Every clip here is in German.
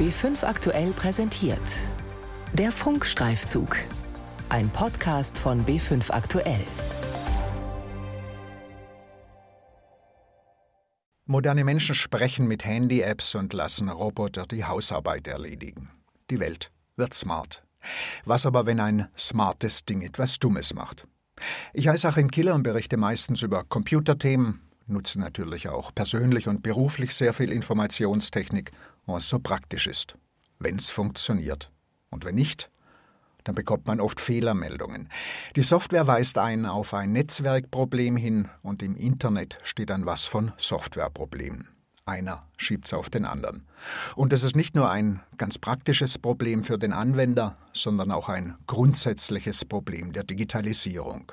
B5 aktuell präsentiert. Der Funkstreifzug. Ein Podcast von B5 aktuell. Moderne Menschen sprechen mit Handy-Apps und lassen Roboter die Hausarbeit erledigen. Die Welt wird smart. Was aber, wenn ein smartes Ding etwas Dummes macht? Ich heiße Achim Killer und berichte meistens über Computerthemen, nutze natürlich auch persönlich und beruflich sehr viel Informationstechnik, was so praktisch ist, wenn es funktioniert. Und wenn nicht, dann bekommt man oft Fehlermeldungen. Die Software weist einen auf ein Netzwerkproblem hin und im Internet steht dann was von Softwareproblemen. Einer schiebt's auf den anderen. Und es ist nicht nur ein ganz praktisches Problem für den Anwender, sondern auch ein grundsätzliches Problem der Digitalisierung.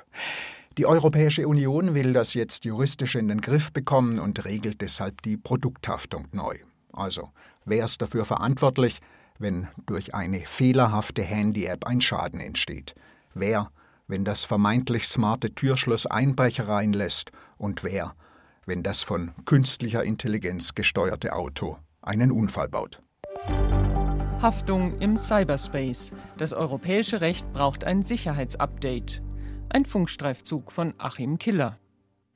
Die Europäische Union will das jetzt juristisch in den Griff bekommen und regelt deshalb die Produkthaftung neu. Also, wer ist dafür verantwortlich, wenn durch eine fehlerhafte Handy-App ein Schaden entsteht? Wer, wenn das vermeintlich smarte Türschloss Einbrecher reinlässt? Und wer, wenn das von künstlicher Intelligenz gesteuerte Auto einen Unfall baut. Haftung im Cyberspace. Das europäische Recht braucht ein Sicherheitsupdate. Ein Funkstreifzug von Achim Killer.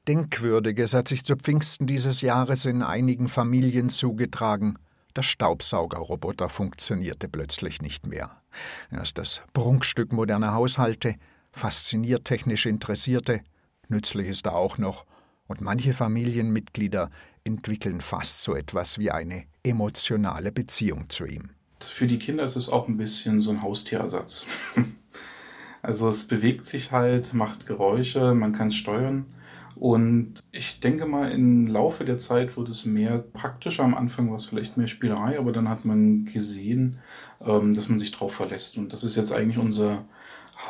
Denkwürdiges hat sich zu Pfingsten dieses Jahres in einigen Familien zugetragen. Der Staubsaugerroboter funktionierte plötzlich nicht mehr. Er ist das Prunkstück moderner Haushalte, fasziniert technisch Interessierte. Nützlich ist er auch noch und manche Familienmitglieder entwickeln fast so etwas wie eine emotionale Beziehung zu ihm. Für die Kinder ist es auch ein bisschen so ein Haustierersatz. also es bewegt sich halt, macht Geräusche, man kann es steuern. Und ich denke mal, im Laufe der Zeit wird es mehr praktischer. Am Anfang war es vielleicht mehr Spielerei, aber dann hat man gesehen, ähm, dass man sich drauf verlässt. Und das ist jetzt eigentlich unser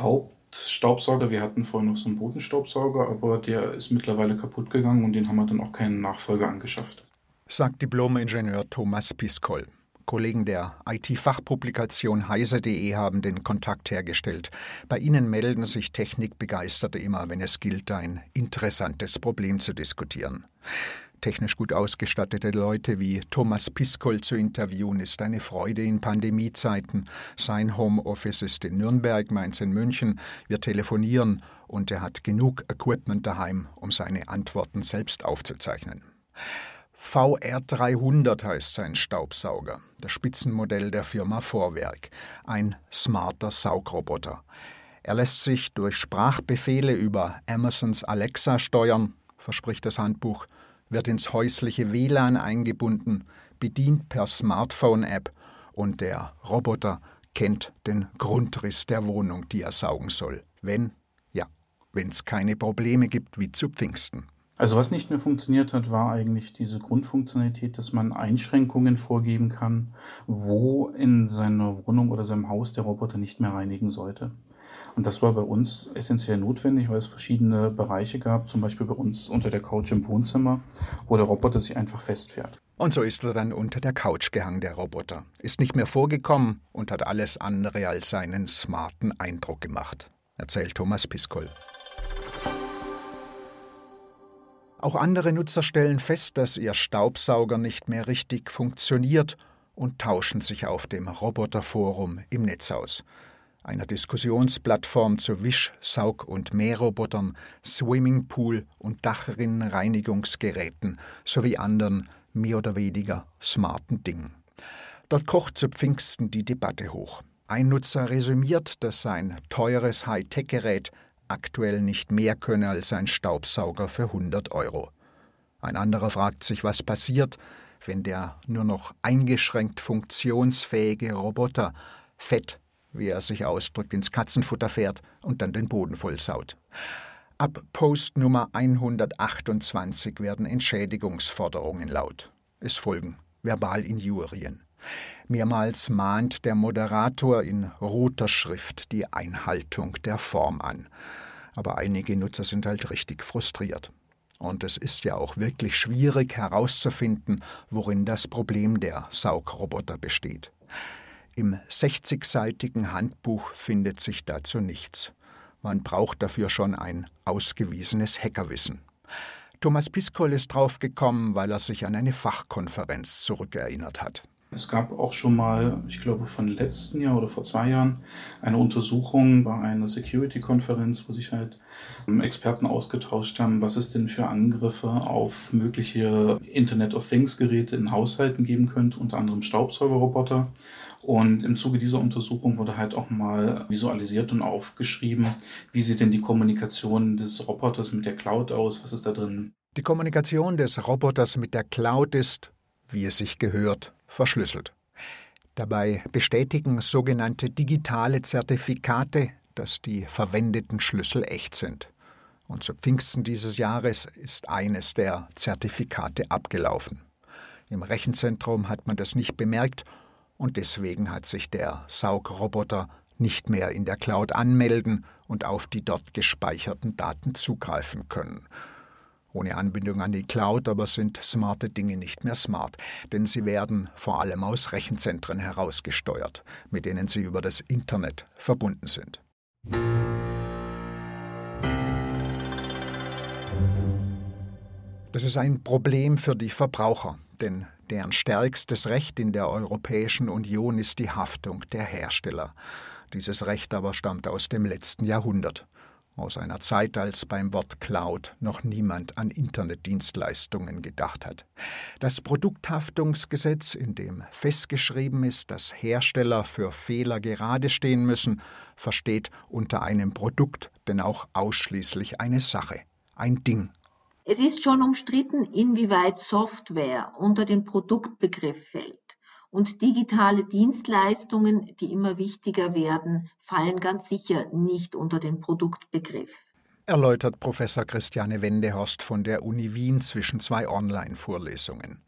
Haupt Staubsauger. Wir hatten vorher noch so einen Bodenstaubsauger, aber der ist mittlerweile kaputt gegangen und den haben wir dann auch keinen Nachfolger angeschafft. Sagt Diplom-Ingenieur Thomas Piskoll. Kollegen der IT-Fachpublikation heise.de haben den Kontakt hergestellt. Bei ihnen melden sich Technikbegeisterte immer, wenn es gilt, ein interessantes Problem zu diskutieren. Technisch gut ausgestattete Leute wie Thomas Piskol zu interviewen, ist eine Freude in Pandemiezeiten. Sein Homeoffice ist in Nürnberg, meins in München. Wir telefonieren und er hat genug Equipment daheim, um seine Antworten selbst aufzuzeichnen. VR300 heißt sein Staubsauger, das Spitzenmodell der Firma Vorwerk, ein smarter Saugroboter. Er lässt sich durch Sprachbefehle über Amazons Alexa steuern, verspricht das Handbuch, wird ins häusliche WLAN eingebunden, bedient per Smartphone-App und der Roboter kennt den Grundriss der Wohnung, die er saugen soll. Wenn, ja, wenn es keine Probleme gibt wie zu Pfingsten. Also was nicht mehr funktioniert hat, war eigentlich diese Grundfunktionalität, dass man Einschränkungen vorgeben kann, wo in seiner Wohnung oder seinem Haus der Roboter nicht mehr reinigen sollte. Und das war bei uns essentiell notwendig, weil es verschiedene Bereiche gab, zum Beispiel bei uns unter der Couch im Wohnzimmer, wo der Roboter sich einfach festfährt. Und so ist er dann unter der Couch gehangen, der Roboter. Ist nicht mehr vorgekommen und hat alles andere als seinen smarten Eindruck gemacht, erzählt Thomas Piskol. Auch andere Nutzer stellen fest, dass ihr Staubsauger nicht mehr richtig funktioniert und tauschen sich auf dem Roboterforum im Netz aus einer Diskussionsplattform zu Wisch-, Saug- und Mährobotern, Swimmingpool- und Dachrinnenreinigungsgeräten sowie anderen mehr oder weniger smarten Dingen. Dort kocht zu Pfingsten die Debatte hoch. Ein Nutzer resümiert, dass sein teures Hightech-Gerät aktuell nicht mehr könne als ein Staubsauger für 100 Euro. Ein anderer fragt sich, was passiert, wenn der nur noch eingeschränkt funktionsfähige Roboter Fett wie er sich ausdrückt, ins Katzenfutter fährt und dann den Boden vollsaut. Ab Post Nummer 128 werden Entschädigungsforderungen laut. Es folgen Verbalinjurien. Mehrmals mahnt der Moderator in roter Schrift die Einhaltung der Form an. Aber einige Nutzer sind halt richtig frustriert. Und es ist ja auch wirklich schwierig herauszufinden, worin das Problem der Saugroboter besteht. Im 60-seitigen Handbuch findet sich dazu nichts. Man braucht dafür schon ein ausgewiesenes Hackerwissen. Thomas Piskol ist draufgekommen, weil er sich an eine Fachkonferenz zurückerinnert hat. Es gab auch schon mal, ich glaube von letzten Jahr oder vor zwei Jahren, eine Untersuchung bei einer Security-Konferenz, wo sich halt ähm, Experten ausgetauscht haben, was es denn für Angriffe auf mögliche Internet of Things-Geräte in Haushalten geben könnte, unter anderem Staubsaugerroboter. Und im Zuge dieser Untersuchung wurde halt auch mal visualisiert und aufgeschrieben, wie sieht denn die Kommunikation des Roboters mit der Cloud aus, was ist da drin. Die Kommunikation des Roboters mit der Cloud ist, wie es sich gehört, verschlüsselt. Dabei bestätigen sogenannte digitale Zertifikate, dass die verwendeten Schlüssel echt sind. Und zu Pfingsten dieses Jahres ist eines der Zertifikate abgelaufen. Im Rechenzentrum hat man das nicht bemerkt und deswegen hat sich der Saugroboter nicht mehr in der Cloud anmelden und auf die dort gespeicherten Daten zugreifen können. Ohne Anbindung an die Cloud aber sind smarte Dinge nicht mehr smart, denn sie werden vor allem aus Rechenzentren herausgesteuert, mit denen sie über das Internet verbunden sind. Das ist ein Problem für die Verbraucher, denn deren stärkstes Recht in der Europäischen Union ist die Haftung der Hersteller. Dieses Recht aber stammt aus dem letzten Jahrhundert aus einer Zeit, als beim Wort Cloud noch niemand an Internetdienstleistungen gedacht hat. Das Produkthaftungsgesetz, in dem festgeschrieben ist, dass Hersteller für Fehler gerade stehen müssen, versteht unter einem Produkt denn auch ausschließlich eine Sache, ein Ding. Es ist schon umstritten, inwieweit Software unter den Produktbegriff fällt. Und digitale Dienstleistungen, die immer wichtiger werden, fallen ganz sicher nicht unter den Produktbegriff. Erläutert Professor Christiane Wendehorst von der Uni Wien zwischen zwei Online-Vorlesungen.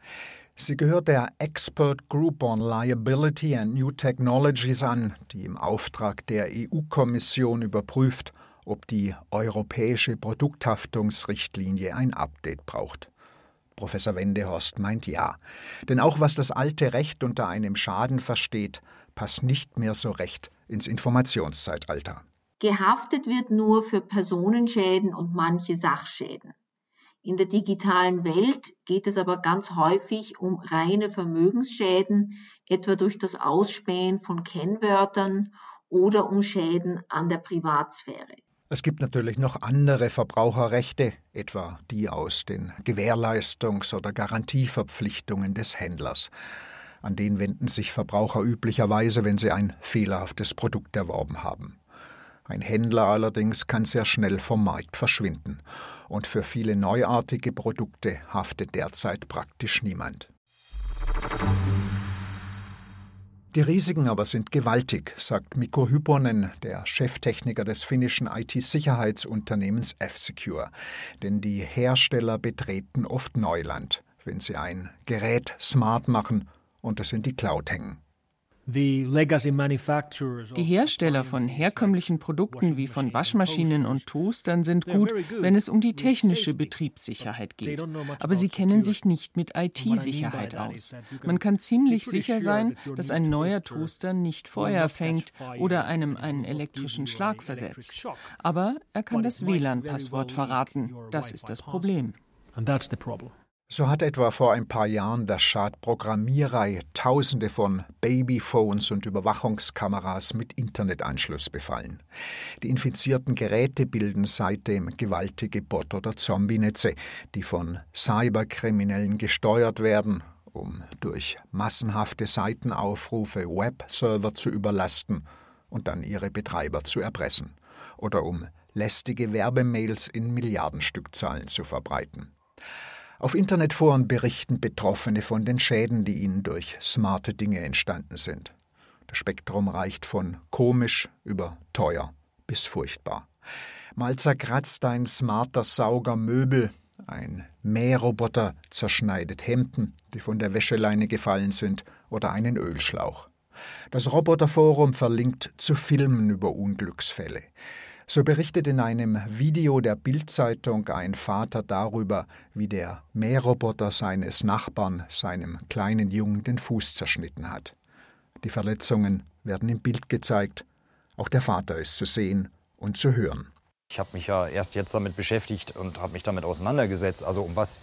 Sie gehört der Expert Group on Liability and New Technologies an, die im Auftrag der EU-Kommission überprüft, ob die europäische Produkthaftungsrichtlinie ein Update braucht. Professor Wendehorst meint ja. Denn auch was das alte Recht unter einem Schaden versteht, passt nicht mehr so recht ins Informationszeitalter. Gehaftet wird nur für Personenschäden und manche Sachschäden. In der digitalen Welt geht es aber ganz häufig um reine Vermögensschäden, etwa durch das Ausspähen von Kennwörtern oder um Schäden an der Privatsphäre. Es gibt natürlich noch andere Verbraucherrechte, etwa die aus den Gewährleistungs- oder Garantieverpflichtungen des Händlers. An den wenden sich Verbraucher üblicherweise, wenn sie ein fehlerhaftes Produkt erworben haben. Ein Händler allerdings kann sehr schnell vom Markt verschwinden, und für viele neuartige Produkte haftet derzeit praktisch niemand. Die Risiken aber sind gewaltig, sagt Mikko Hyponen, der Cheftechniker des finnischen IT-Sicherheitsunternehmens F-Secure. Denn die Hersteller betreten oft Neuland, wenn sie ein Gerät smart machen und es in die Cloud hängen. Die Hersteller von herkömmlichen Produkten wie von Waschmaschinen und Toastern sind gut, wenn es um die technische Betriebssicherheit geht. Aber sie kennen sich nicht mit IT-Sicherheit aus. Man kann ziemlich sicher sein, dass ein neuer Toaster nicht Feuer fängt oder einem einen elektrischen Schlag versetzt. Aber er kann das WLAN-Passwort verraten. Das ist das Problem. And that's the problem. So hat etwa vor ein paar Jahren der Schad Programmierei Tausende von Babyphones und Überwachungskameras mit Internetanschluss befallen. Die infizierten Geräte bilden seitdem gewaltige Bot- oder Zombienetze, die von Cyberkriminellen gesteuert werden, um durch massenhafte Seitenaufrufe Webserver zu überlasten und dann ihre Betreiber zu erpressen oder um lästige Werbemails in Milliardenstückzahlen zu verbreiten. Auf Internetforen berichten Betroffene von den Schäden, die ihnen durch smarte Dinge entstanden sind. Das Spektrum reicht von komisch über teuer bis furchtbar. Mal zerkratzt ein smarter Sauger Möbel, ein Mähroboter zerschneidet Hemden, die von der Wäscheleine gefallen sind, oder einen Ölschlauch. Das Roboterforum verlinkt zu Filmen über Unglücksfälle. So berichtet in einem Video der Bildzeitung ein Vater darüber, wie der Mähroboter seines Nachbarn seinem kleinen Jungen den Fuß zerschnitten hat. Die Verletzungen werden im Bild gezeigt, auch der Vater ist zu sehen und zu hören. Ich habe mich ja erst jetzt damit beschäftigt und habe mich damit auseinandergesetzt, also um was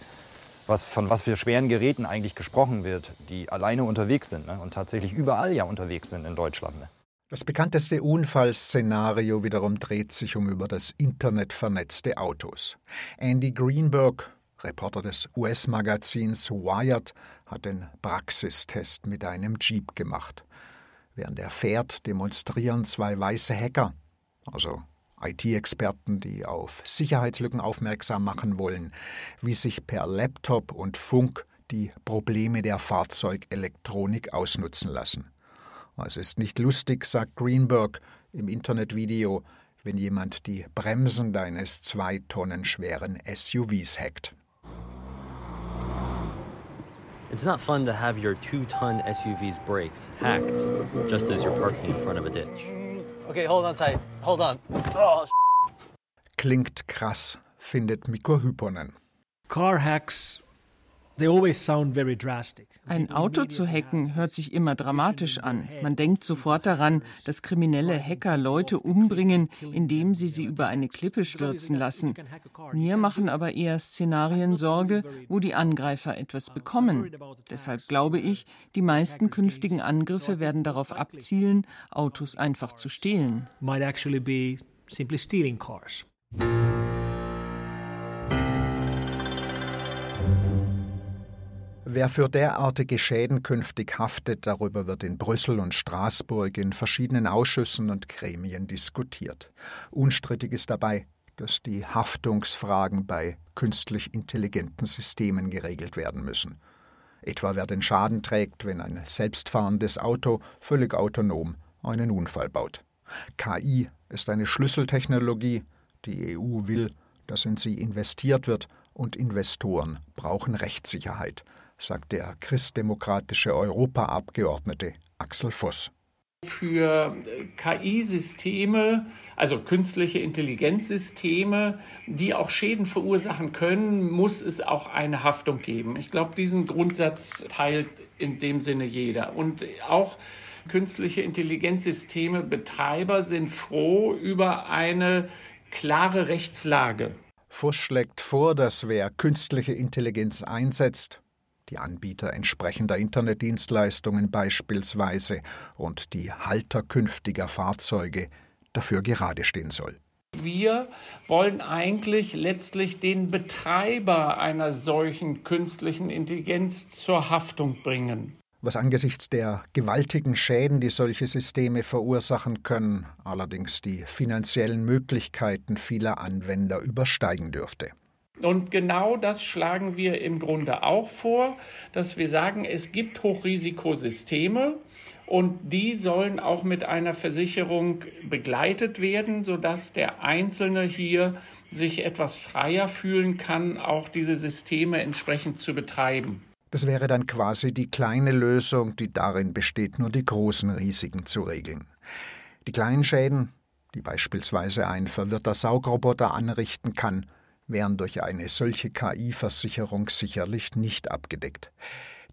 was, von was für schweren Geräten eigentlich gesprochen wird, die alleine unterwegs sind ne? und tatsächlich überall ja unterwegs sind in Deutschland. Ne? Das bekannteste Unfallszenario wiederum dreht sich um über das Internet vernetzte Autos. Andy Greenberg, Reporter des US-Magazins Wired, hat den Praxistest mit einem Jeep gemacht. Während er fährt, demonstrieren zwei weiße Hacker, also IT-Experten, die auf Sicherheitslücken aufmerksam machen wollen, wie sich per Laptop und Funk die Probleme der Fahrzeugelektronik ausnutzen lassen. Es ist nicht lustig, sagt Greenberg im Internetvideo, wenn jemand die Bremsen deines zwei Tonnen schweren SUVs hackt. It's not fun to have your two-ton SUV's brakes hacked just as you're parking in front of a ditch. Okay, hold on tight. Hold on. Oh. Klingt krass, findet Mikko Hyponen. Car hacks ein Auto zu hacken hört sich immer dramatisch an. Man denkt sofort daran, dass kriminelle Hacker Leute umbringen, indem sie sie über eine Klippe stürzen lassen. Mir machen aber eher Szenarien Sorge, wo die Angreifer etwas bekommen. Deshalb glaube ich, die meisten künftigen Angriffe werden darauf abzielen, Autos einfach zu stehlen. Might actually be simply stealing cars. Wer für derartige Schäden künftig haftet, darüber wird in Brüssel und Straßburg in verschiedenen Ausschüssen und Gremien diskutiert. Unstrittig ist dabei, dass die Haftungsfragen bei künstlich intelligenten Systemen geregelt werden müssen. Etwa wer den Schaden trägt, wenn ein selbstfahrendes Auto völlig autonom einen Unfall baut. KI ist eine Schlüsseltechnologie. Die EU will, dass in sie investiert wird, und Investoren brauchen Rechtssicherheit sagt der christdemokratische Europaabgeordnete Axel Voss. Für KI-Systeme, also künstliche Intelligenzsysteme, die auch Schäden verursachen können, muss es auch eine Haftung geben. Ich glaube, diesen Grundsatz teilt in dem Sinne jeder. Und auch künstliche Intelligenzsysteme Betreiber sind froh über eine klare Rechtslage. Voss schlägt vor, dass wer künstliche Intelligenz einsetzt, die Anbieter entsprechender Internetdienstleistungen beispielsweise und die Halter künftiger Fahrzeuge dafür gerade stehen soll. Wir wollen eigentlich letztlich den Betreiber einer solchen künstlichen Intelligenz zur Haftung bringen. Was angesichts der gewaltigen Schäden, die solche Systeme verursachen können, allerdings die finanziellen Möglichkeiten vieler Anwender übersteigen dürfte. Und genau das schlagen wir im Grunde auch vor, dass wir sagen, es gibt Hochrisikosysteme und die sollen auch mit einer Versicherung begleitet werden, sodass der Einzelne hier sich etwas freier fühlen kann, auch diese Systeme entsprechend zu betreiben. Das wäre dann quasi die kleine Lösung, die darin besteht, nur die großen Risiken zu regeln. Die kleinen Schäden, die beispielsweise ein verwirrter Saugroboter anrichten kann, wären durch eine solche KI-Versicherung sicherlich nicht abgedeckt.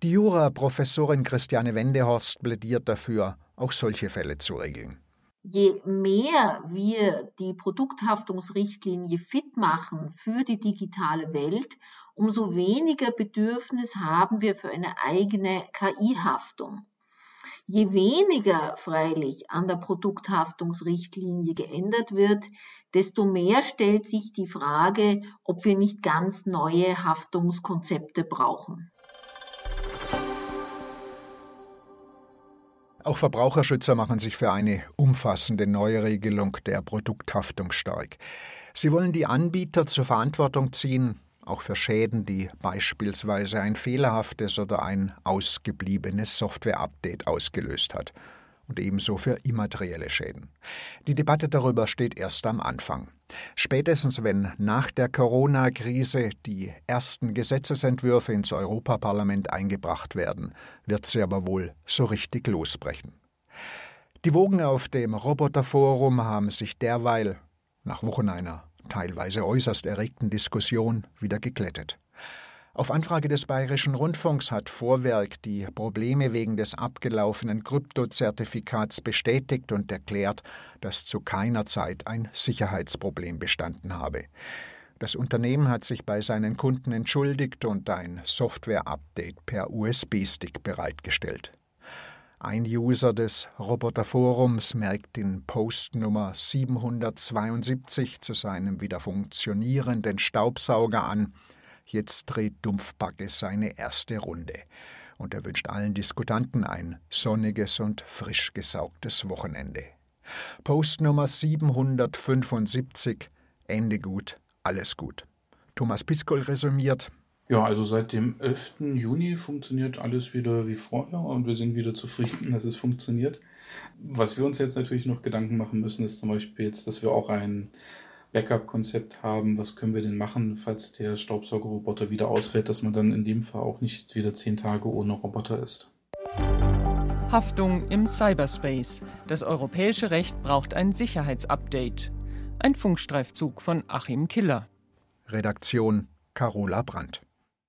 Die Jura-Professorin Christiane Wendehorst plädiert dafür, auch solche Fälle zu regeln. Je mehr wir die Produkthaftungsrichtlinie fit machen für die digitale Welt, umso weniger Bedürfnis haben wir für eine eigene KI-Haftung. Je weniger freilich an der Produkthaftungsrichtlinie geändert wird, desto mehr stellt sich die Frage, ob wir nicht ganz neue Haftungskonzepte brauchen. Auch Verbraucherschützer machen sich für eine umfassende Neuregelung der Produkthaftung stark. Sie wollen die Anbieter zur Verantwortung ziehen, auch für Schäden, die beispielsweise ein fehlerhaftes oder ein ausgebliebenes Software-Update ausgelöst hat, und ebenso für immaterielle Schäden. Die Debatte darüber steht erst am Anfang. Spätestens wenn nach der Corona-Krise die ersten Gesetzesentwürfe ins Europaparlament eingebracht werden, wird sie aber wohl so richtig losbrechen. Die Wogen auf dem Roboterforum haben sich derweil, nach Wochen einer teilweise äußerst erregten Diskussion wieder geglättet. Auf Anfrage des Bayerischen Rundfunks hat Vorwerk die Probleme wegen des abgelaufenen Kryptozertifikats bestätigt und erklärt, dass zu keiner Zeit ein Sicherheitsproblem bestanden habe. Das Unternehmen hat sich bei seinen Kunden entschuldigt und ein Software-Update per USB-Stick bereitgestellt. Ein User des Roboterforums merkt in Post Nummer 772 zu seinem wieder funktionierenden Staubsauger an, jetzt dreht Dumpfbacke seine erste Runde. Und er wünscht allen Diskutanten ein sonniges und frisch gesaugtes Wochenende. Post Nummer 775 Ende gut, alles gut. Thomas Piskol resümiert. Ja, also seit dem 11. Juni funktioniert alles wieder wie vorher und wir sind wieder zufrieden, dass es funktioniert. Was wir uns jetzt natürlich noch Gedanken machen müssen, ist zum Beispiel jetzt, dass wir auch ein Backup-Konzept haben. Was können wir denn machen, falls der Staubsaugerroboter wieder ausfällt, dass man dann in dem Fall auch nicht wieder zehn Tage ohne Roboter ist. Haftung im Cyberspace. Das europäische Recht braucht ein Sicherheitsupdate. Ein Funkstreifzug von Achim Killer. Redaktion Carola Brandt.